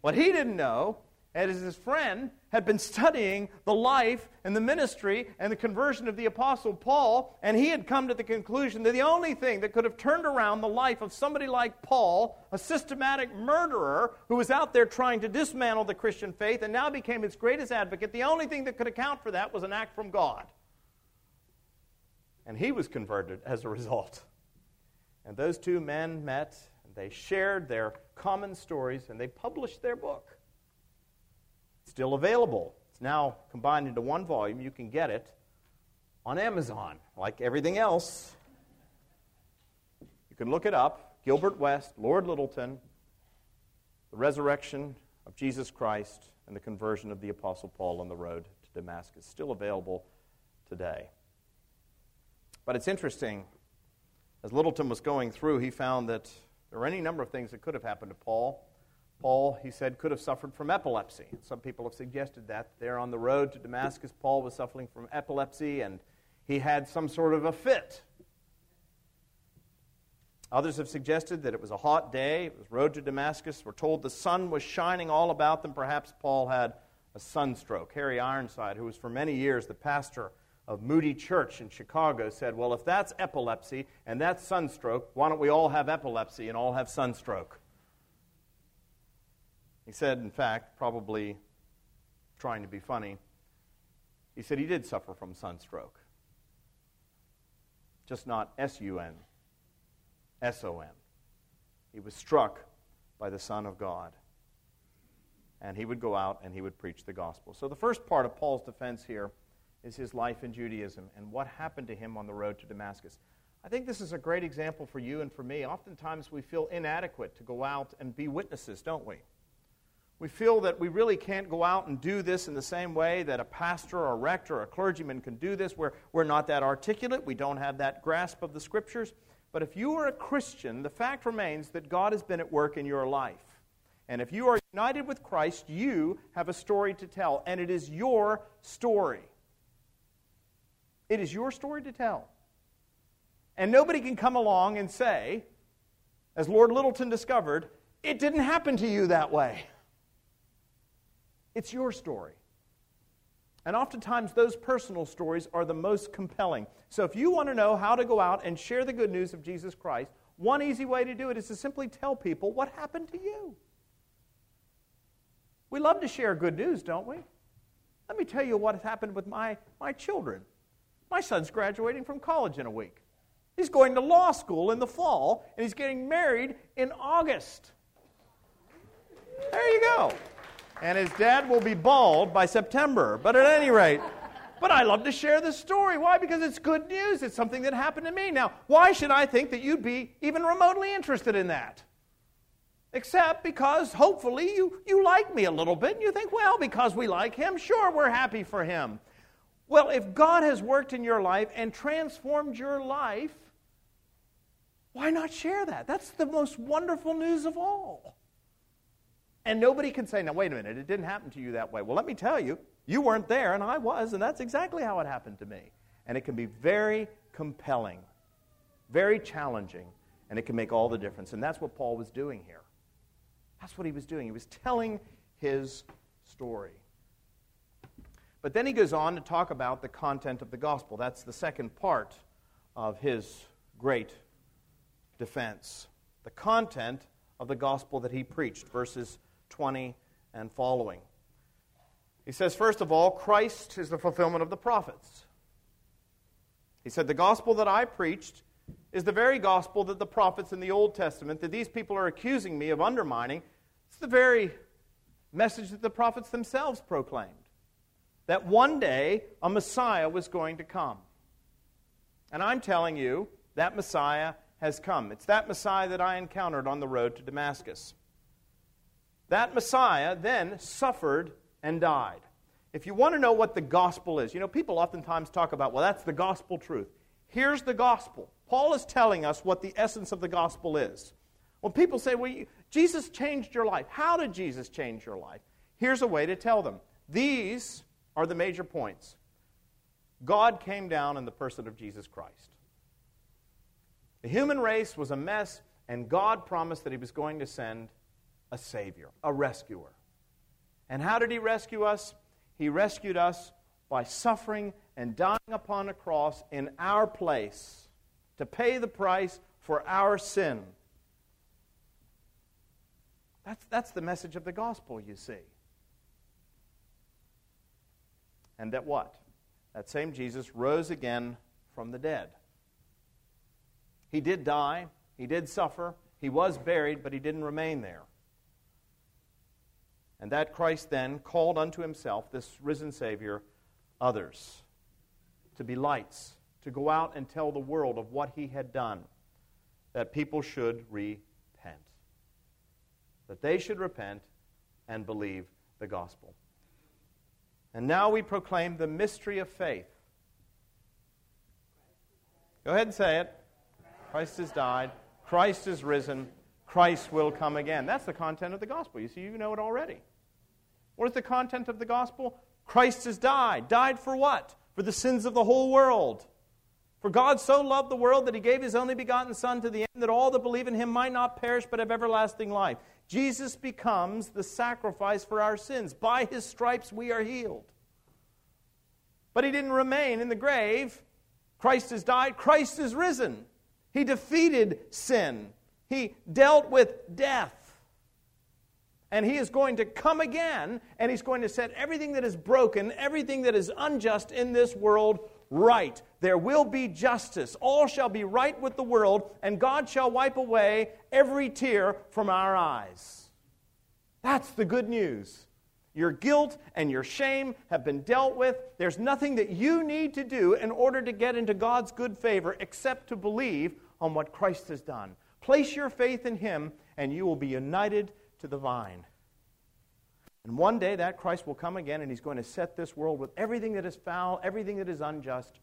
A: What he didn't know is his friend had been studying the life and the ministry and the conversion of the Apostle Paul, and he had come to the conclusion that the only thing that could have turned around the life of somebody like Paul, a systematic murderer who was out there trying to dismantle the Christian faith and now became its greatest advocate, the only thing that could account for that was an act from God. And he was converted as a result. And those two men met, and they shared their common stories, and they published their book still available. It's now combined into one volume. You can get it on Amazon, like everything else. You can look it up Gilbert West, Lord Lyttelton, The Resurrection of Jesus Christ, and the Conversion of the Apostle Paul on the road to Damascus. Still available today. But it's interesting, as Lyttelton was going through, he found that there were any number of things that could have happened to Paul. Paul, he said, could have suffered from epilepsy. Some people have suggested that. There on the road to Damascus, Paul was suffering from epilepsy and he had some sort of a fit. Others have suggested that it was a hot day. It was road to Damascus. We're told the sun was shining all about them. Perhaps Paul had a sunstroke. Harry Ironside, who was for many years the pastor of Moody Church in Chicago, said, Well, if that's epilepsy and that's sunstroke, why don't we all have epilepsy and all have sunstroke? He said, in fact, probably trying to be funny, he said he did suffer from sunstroke. Just not S U N, S O N. He was struck by the Son of God. And he would go out and he would preach the gospel. So, the first part of Paul's defense here is his life in Judaism and what happened to him on the road to Damascus. I think this is a great example for you and for me. Oftentimes we feel inadequate to go out and be witnesses, don't we? We feel that we really can't go out and do this in the same way that a pastor or a rector or a clergyman can do this. We're, we're not that articulate. We don't have that grasp of the scriptures. But if you are a Christian, the fact remains that God has been at work in your life. And if you are united with Christ, you have a story to tell. And it is your story. It is your story to tell. And nobody can come along and say, as Lord Lyttelton discovered, it didn't happen to you that way. It's your story. And oftentimes, those personal stories are the most compelling. So, if you want to know how to go out and share the good news of Jesus Christ, one easy way to do it is to simply tell people what happened to you. We love to share good news, don't we? Let me tell you what has happened with my, my children. My son's graduating from college in a week. He's going to law school in the fall, and he's getting married in August. There you go and his dad will be bald by September. But at any rate, but I love to share this story. Why? Because it's good news. It's something that happened to me. Now, why should I think that you'd be even remotely interested in that? Except because hopefully you, you like me a little bit and you think, well, because we like him, sure, we're happy for him. Well, if God has worked in your life and transformed your life, Why not share that? That's the most wonderful news of all. And nobody can say, now, wait a minute, it didn't happen to you that way. Well, let me tell you, you weren't there, and I was, and that's exactly how it happened to me. And it can be very compelling, very challenging, and it can make all the difference. And that's what Paul was doing here. That's what he was doing. He was telling his story. But then he goes on to talk about the content of the gospel. That's the second part of his great defense. The content of the gospel that he preached, verses 20 and following. He says, first of all, Christ is the fulfillment of the prophets. He said, The gospel that I preached is the very gospel that the prophets in the Old Testament, that these people are accusing me of undermining, it's the very message that the prophets themselves proclaimed. That one day a Messiah was going to come. And I'm telling you, that Messiah has come. It's that Messiah that I encountered on the road to Damascus. That Messiah then suffered and died. If you want to know what the gospel is, you know, people oftentimes talk about, well, that's the gospel truth. Here's the gospel. Paul is telling us what the essence of the gospel is. When people say, well, Jesus changed your life, how did Jesus change your life? Here's a way to tell them. These are the major points. God came down in the person of Jesus Christ. The human race was a mess, and God promised that He was going to send a Savior, a rescuer. And how did He rescue us? He rescued us by suffering and dying upon a cross in our place to pay the price for our sin. That's, that's the message of the gospel, you see. And that what? That same Jesus rose again from the dead. He did die, he did suffer, he was buried, but he didn't remain there. And that Christ then called unto himself, this risen Savior, others to be lights, to go out and tell the world of what he had done, that people should repent. That they should repent and believe the gospel. And now we proclaim the mystery of faith. Go ahead and say it. Christ has died. Christ is risen. Christ will come again. That's the content of the gospel. You see, you know it already. What is the content of the gospel? Christ has died. Died for what? For the sins of the whole world. For God so loved the world that he gave his only begotten Son to the end that all that believe in him might not perish but have everlasting life. Jesus becomes the sacrifice for our sins. By his stripes we are healed. But he didn't remain in the grave. Christ has died. Christ is risen. He defeated sin. He dealt with death. And he is going to come again, and he's going to set everything that is broken, everything that is unjust in this world right. There will be justice. All shall be right with the world, and God shall wipe away every tear from our eyes. That's the good news. Your guilt and your shame have been dealt with. There's nothing that you need to do in order to get into God's good favor except to believe on what Christ has done. Place your faith in Him, and you will be united to the vine. And one day that Christ will come again and he's going to set this world with everything that is foul, everything that is unjust,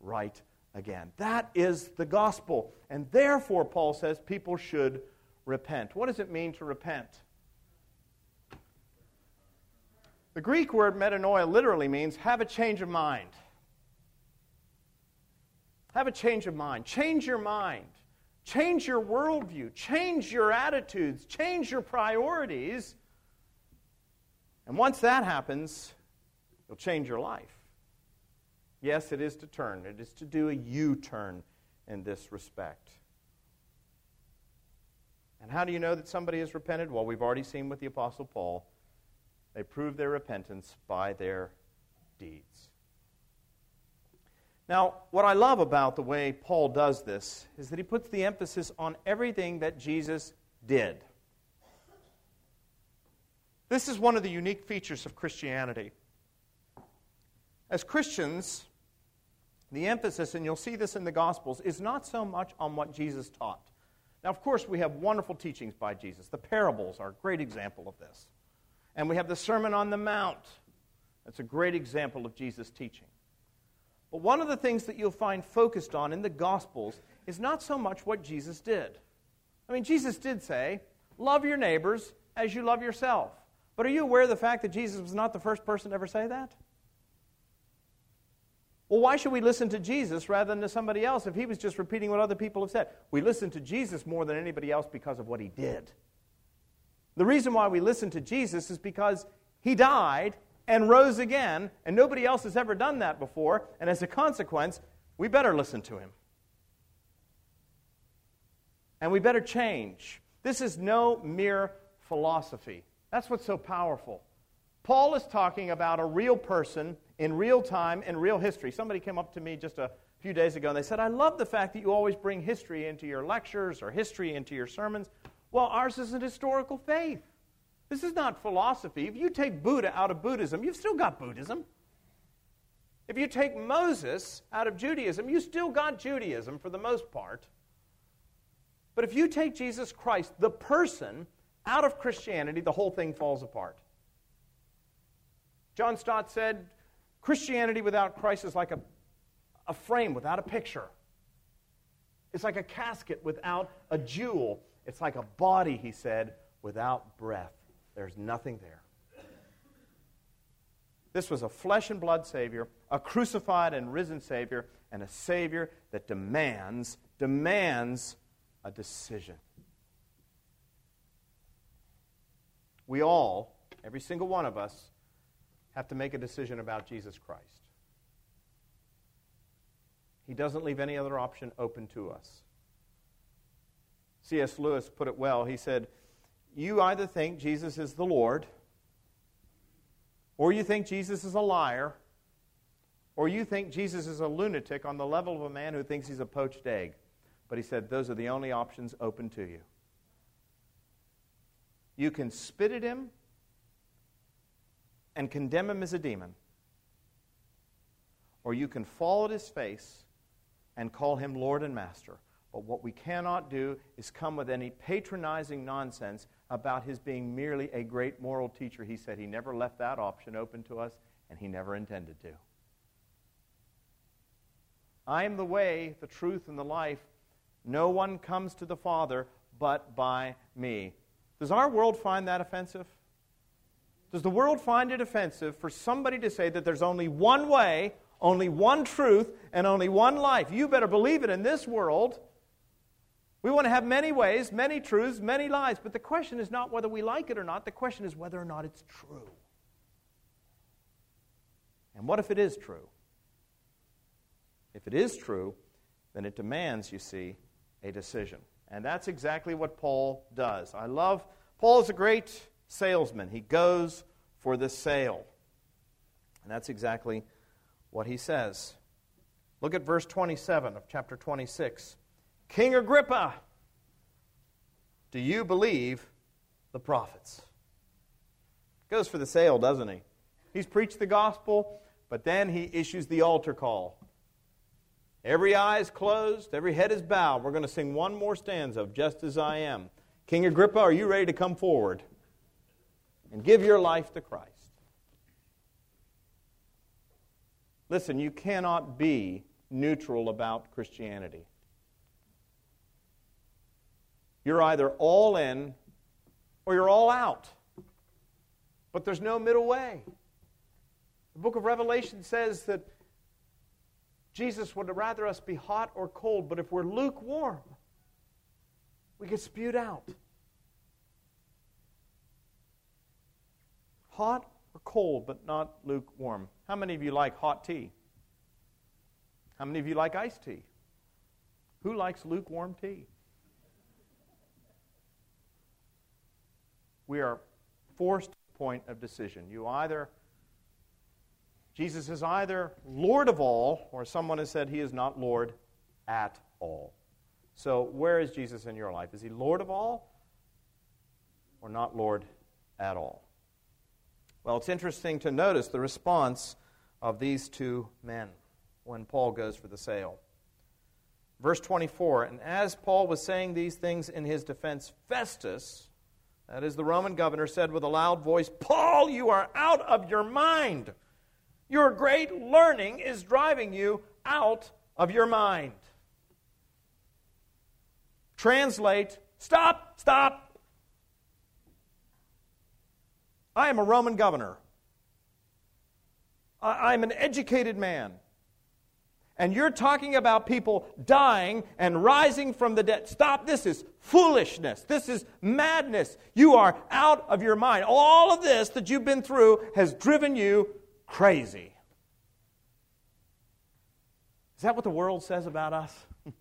A: right again. That is the gospel. And therefore, Paul says, people should repent. What does it mean to repent? The Greek word metanoia literally means have a change of mind. Have a change of mind. Change your mind. Change your worldview, change your attitudes, change your priorities. And once that happens, you'll change your life. Yes, it is to turn, it is to do a U turn in this respect. And how do you know that somebody has repented? Well, we've already seen with the Apostle Paul. They prove their repentance by their deeds. Now, what I love about the way Paul does this is that he puts the emphasis on everything that Jesus did. This is one of the unique features of Christianity. As Christians, the emphasis, and you'll see this in the Gospels, is not so much on what Jesus taught. Now, of course, we have wonderful teachings by Jesus. The parables are a great example of this. And we have the Sermon on the Mount. That's a great example of Jesus' teaching. But one of the things that you'll find focused on in the Gospels is not so much what Jesus did. I mean, Jesus did say, Love your neighbors as you love yourself. But are you aware of the fact that Jesus was not the first person to ever say that? Well, why should we listen to Jesus rather than to somebody else if he was just repeating what other people have said? We listen to Jesus more than anybody else because of what he did. The reason why we listen to Jesus is because he died and rose again, and nobody else has ever done that before, and as a consequence, we better listen to him. And we better change. This is no mere philosophy. That's what's so powerful. Paul is talking about a real person in real time in real history. Somebody came up to me just a few days ago and they said, I love the fact that you always bring history into your lectures or history into your sermons. Well, ours is an historical faith. This is not philosophy. If you take Buddha out of Buddhism, you've still got Buddhism. If you take Moses out of Judaism, you still got Judaism for the most part. But if you take Jesus Christ, the person, out of Christianity, the whole thing falls apart. John Stott said, Christianity without Christ is like a, a frame without a picture. It's like a casket without a jewel. It's like a body, he said, without breath. There's nothing there. This was a flesh and blood Savior, a crucified and risen Savior, and a Savior that demands, demands a decision. We all, every single one of us, have to make a decision about Jesus Christ. He doesn't leave any other option open to us. C.S. Lewis put it well. He said, You either think Jesus is the Lord, or you think Jesus is a liar, or you think Jesus is a lunatic on the level of a man who thinks he's a poached egg. But he said, Those are the only options open to you. You can spit at him and condemn him as a demon, or you can fall at his face and call him Lord and Master. But what we cannot do is come with any patronizing nonsense about his being merely a great moral teacher. He said he never left that option open to us, and he never intended to. I am the way, the truth, and the life. No one comes to the Father but by me. Does our world find that offensive? Does the world find it offensive for somebody to say that there's only one way, only one truth, and only one life? You better believe it in this world. We want to have many ways, many truths, many lies, but the question is not whether we like it or not, the question is whether or not it's true. And what if it is true? If it is true, then it demands, you see, a decision. And that's exactly what Paul does. I love, Paul is a great salesman. He goes for the sale. And that's exactly what he says. Look at verse 27 of chapter 26. King Agrippa, do you believe the prophets? Goes for the sale, doesn't he? He's preached the gospel, but then he issues the altar call. Every eye is closed, every head is bowed. We're going to sing one more stanza of Just as I Am. King Agrippa, are you ready to come forward? and give your life to Christ. Listen, you cannot be neutral about Christianity. You're either all in or you're all out. But there's no middle way. The book of Revelation says that Jesus would rather us be hot or cold, but if we're lukewarm, we get spewed out. hot or cold, but not lukewarm. How many of you like hot tea? How many of you like iced tea? Who likes lukewarm tea? We are forced to the point of decision. You either Jesus is either Lord of all, or someone has said he is not Lord at all. So, where is Jesus in your life? Is he Lord of all or not Lord at all? Well, it's interesting to notice the response of these two men when Paul goes for the sale. Verse 24 And as Paul was saying these things in his defense, Festus, that is the Roman governor, said with a loud voice, Paul, you are out of your mind. Your great learning is driving you out of your mind. Translate, stop, stop. I am a Roman governor. I'm an educated man. And you're talking about people dying and rising from the dead. Stop. This is foolishness. This is madness. You are out of your mind. All of this that you've been through has driven you crazy. Is that what the world says about us?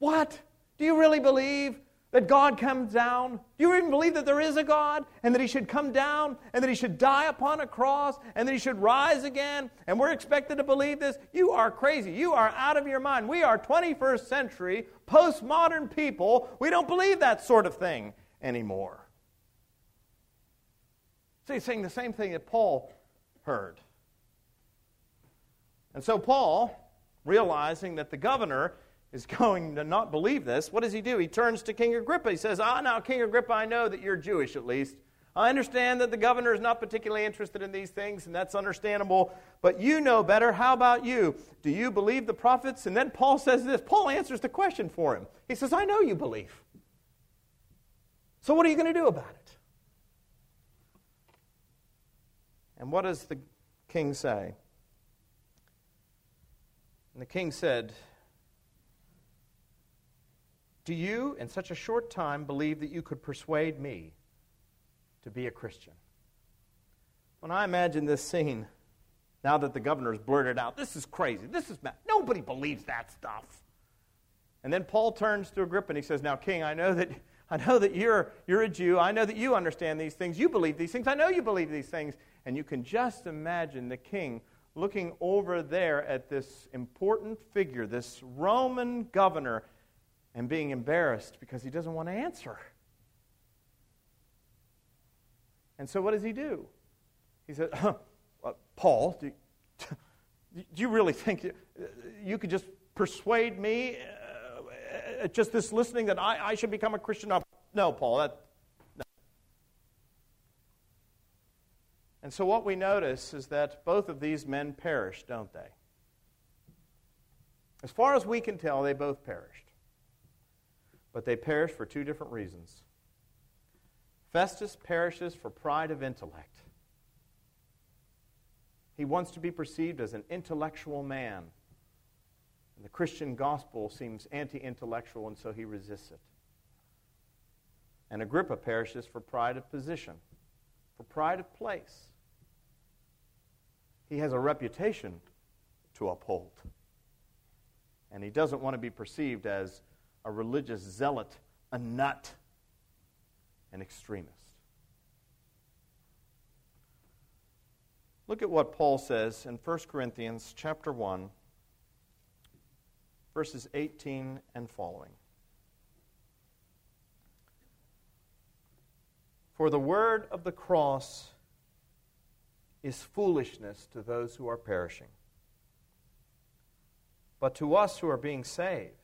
A: what? Do you really believe that God comes down? Do you even believe that there is a God and that He should come down and that He should die upon a cross and that He should rise again? And we're expected to believe this? You are crazy. You are out of your mind. We are 21st century, postmodern people. We don't believe that sort of thing anymore. So he's saying the same thing that Paul heard. And so Paul, realizing that the governor is going to not believe this, what does he do? He turns to King Agrippa. He says, Ah, now, King Agrippa, I know that you're Jewish at least. I understand that the governor is not particularly interested in these things, and that's understandable, but you know better. How about you? Do you believe the prophets? And then Paul says this Paul answers the question for him. He says, I know you believe. So what are you going to do about it? And what does the king say? And the king said, do you, in such a short time, believe that you could persuade me to be a Christian? When I imagine this scene, now that the governor's blurted out, this is crazy, this is mad. Nobody believes that stuff. And then Paul turns to Agrippa and he says, Now, King, I know that. I know that you're, you're a Jew. I know that you understand these things. You believe these things. I know you believe these things. And you can just imagine the king looking over there at this important figure, this Roman governor, and being embarrassed because he doesn't want to answer. And so, what does he do? He says, huh, Paul, do you, do you, really think you, could just persuade me, uh, just this listening, that I, I should become a Christian? No, Paul, that. And so, what we notice is that both of these men perish, don't they? As far as we can tell, they both perished but they perish for two different reasons. Festus perishes for pride of intellect. He wants to be perceived as an intellectual man. And the Christian gospel seems anti intellectual, and so he resists it. And Agrippa perishes for pride of position, for pride of place. He has a reputation to uphold. And he doesn't want to be perceived as a religious zealot, a nut, an extremist. Look at what Paul says in 1 Corinthians chapter 1 verses 18 and following. For the word of the cross is foolishness to those who are perishing. But to us who are being saved,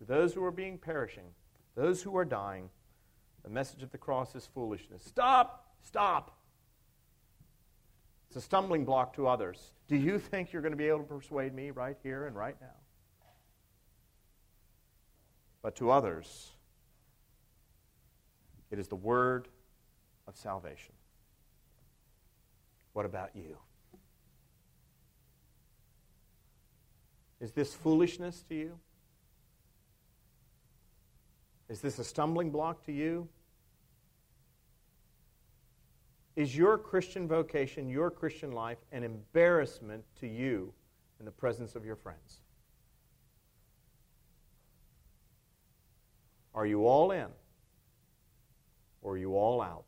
A: To those who are being perishing, those who are dying, the message of the cross is foolishness. Stop! Stop! It's a stumbling block to others. Do you think you're going to be able to persuade me right here and right now? But to others, it is the word of salvation. What about you? Is this foolishness to you? Is this a stumbling block to you? Is your Christian vocation, your Christian life, an embarrassment to you in the presence of your friends? Are you all in or are you all out?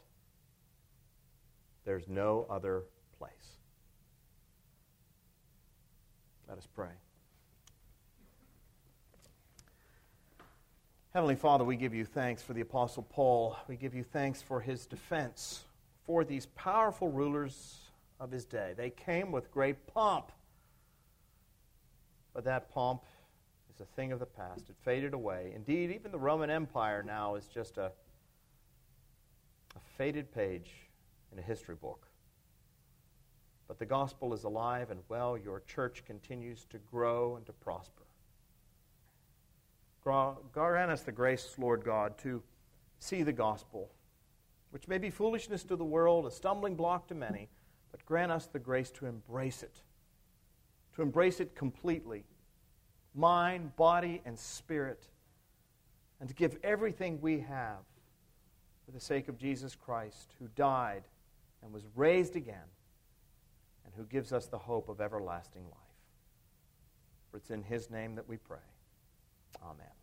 A: There's no other place. Let us pray. Heavenly Father, we give you thanks for the Apostle Paul. We give you thanks for his defense for these powerful rulers of his day. They came with great pomp, but that pomp is a thing of the past. It faded away. Indeed, even the Roman Empire now is just a, a faded page in a history book. But the gospel is alive and well. Your church continues to grow and to prosper. Grant us the grace, Lord God, to see the gospel, which may be foolishness to the world, a stumbling block to many, but grant us the grace to embrace it, to embrace it completely mind, body, and spirit, and to give everything we have for the sake of Jesus Christ, who died and was raised again, and who gives us the hope of everlasting life. For it's in his name that we pray. Amen.